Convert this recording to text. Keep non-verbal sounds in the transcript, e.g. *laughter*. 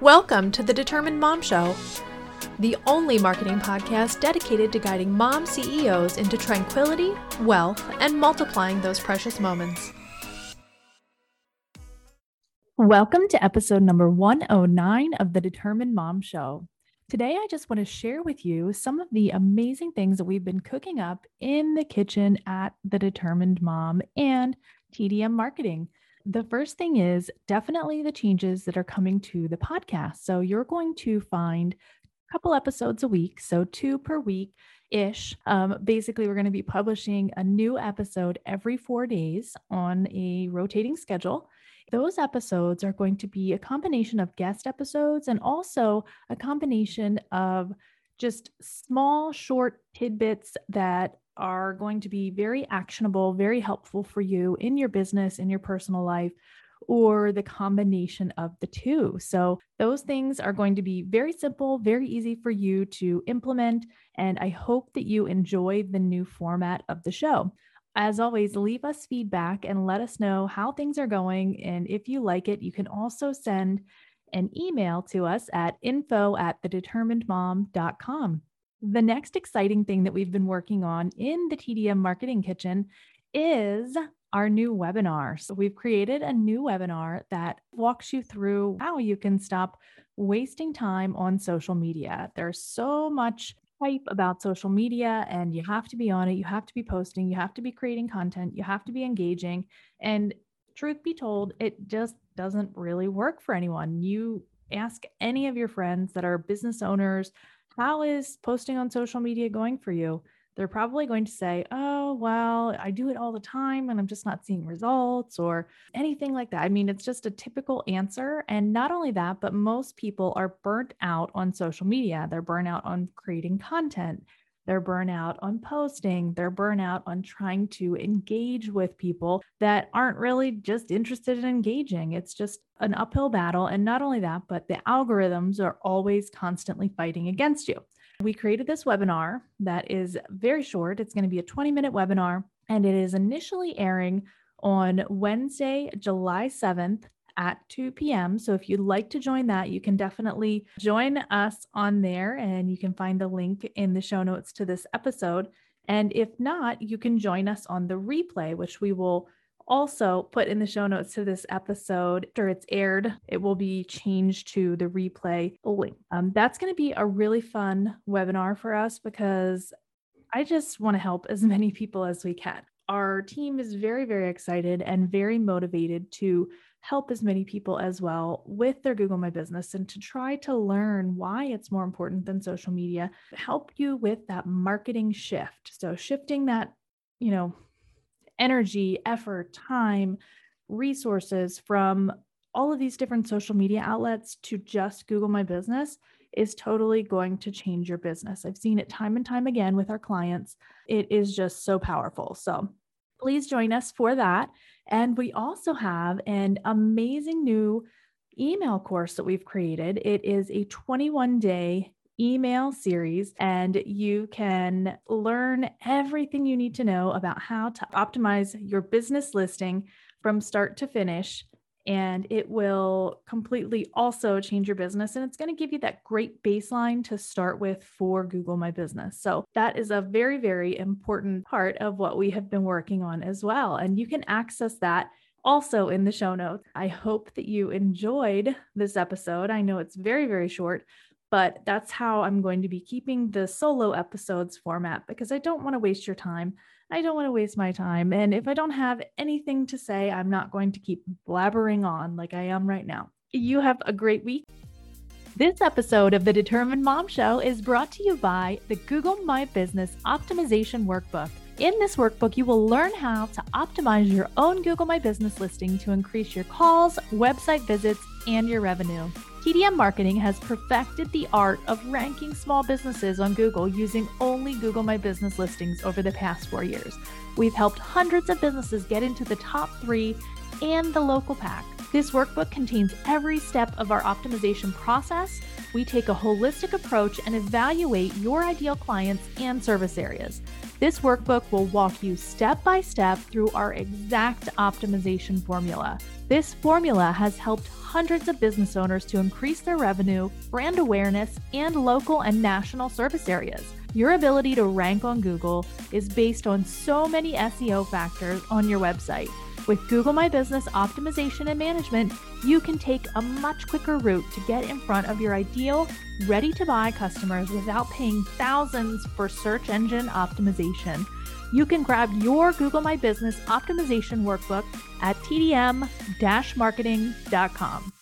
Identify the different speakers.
Speaker 1: Welcome to the Determined Mom Show, the only marketing podcast dedicated to guiding mom CEOs into tranquility, wealth, and multiplying those precious moments.
Speaker 2: Welcome to episode number 109 of the Determined Mom Show. Today, I just want to share with you some of the amazing things that we've been cooking up in the kitchen at the Determined Mom and TDM Marketing. The first thing is definitely the changes that are coming to the podcast. So you're going to find a couple episodes a week, so two per week ish. Um, basically, we're going to be publishing a new episode every four days on a rotating schedule. Those episodes are going to be a combination of guest episodes and also a combination of just small, short tidbits that are going to be very actionable, very helpful for you in your business, in your personal life, or the combination of the two. So, those things are going to be very simple, very easy for you to implement. And I hope that you enjoy the new format of the show. As always, leave us feedback and let us know how things are going. And if you like it, you can also send an email to us at info at thedeterminedmom.com. The next exciting thing that we've been working on in the TDM Marketing Kitchen is our new webinar. So, we've created a new webinar that walks you through how you can stop wasting time on social media. There's so much hype about social media, and you have to be on it. You have to be posting, you have to be creating content, you have to be engaging. And truth be told, it just doesn't really work for anyone. You ask any of your friends that are business owners, how is posting on social media going for you? They're probably going to say, oh, well, I do it all the time and I'm just not seeing results or anything like that. I mean, it's just a typical answer. And not only that, but most people are burnt out on social media. They're burnt out on creating content. They're burnout on posting. They're burnout on trying to engage with people that aren't really just interested in engaging. It's just an uphill battle. And not only that, but the algorithms are always constantly fighting against you. We created this webinar that is very short. It's going to be a 20 minute webinar, and it is initially airing on Wednesday, July 7th at 2 p.m. So if you'd like to join that, you can definitely join us on there and you can find the link in the show notes to this episode. And if not, you can join us on the replay, which we will also put in the show notes to this episode. After it's aired, it will be changed to the replay link. Um, that's going to be a really fun webinar for us because I just want to help as *laughs* many people as we can. Our team is very, very excited and very motivated to help as many people as well with their Google My Business and to try to learn why it's more important than social media, help you with that marketing shift. So, shifting that, you know, energy, effort, time, resources from all of these different social media outlets to just Google My Business is totally going to change your business. I've seen it time and time again with our clients. It is just so powerful. So, please join us for that. And we also have an amazing new email course that we've created. It is a 21 day email series, and you can learn everything you need to know about how to optimize your business listing from start to finish and it will completely also change your business. And it's going to give you that great baseline to start with for Google My Business. So, that is a very, very important part of what we have been working on as well. And you can access that also in the show notes. I hope that you enjoyed this episode. I know it's very, very short, but that's how I'm going to be keeping the solo episodes format because I don't want to waste your time. I don't want to waste my time. And if I don't have anything to say, I'm not going to keep blabbering on like I am right now. You have a great week. This episode of the Determined Mom Show is brought to you by the Google My Business Optimization Workbook. In this workbook, you will learn how to optimize your own Google My Business listing to increase your calls, website visits, and your revenue. TDM Marketing has perfected the art of ranking small businesses on Google using only Google My Business listings over the past four years. We've helped hundreds of businesses get into the top three and the local pack. This workbook contains every step of our optimization process. We take a holistic approach and evaluate your ideal clients and service areas. This workbook will walk you step by step through our exact optimization formula This formula has helped hundreds of business owners to increase their revenue, brand awareness, and local and national service areas. Your ability to rank on Google is based on so many SEO factors on your website. With Google My Business optimization and management, you can take a much quicker route to get in front of your ideal, ready to buy customers without paying thousands for search engine optimization. You can grab your Google My Business optimization workbook at tdm marketing.com.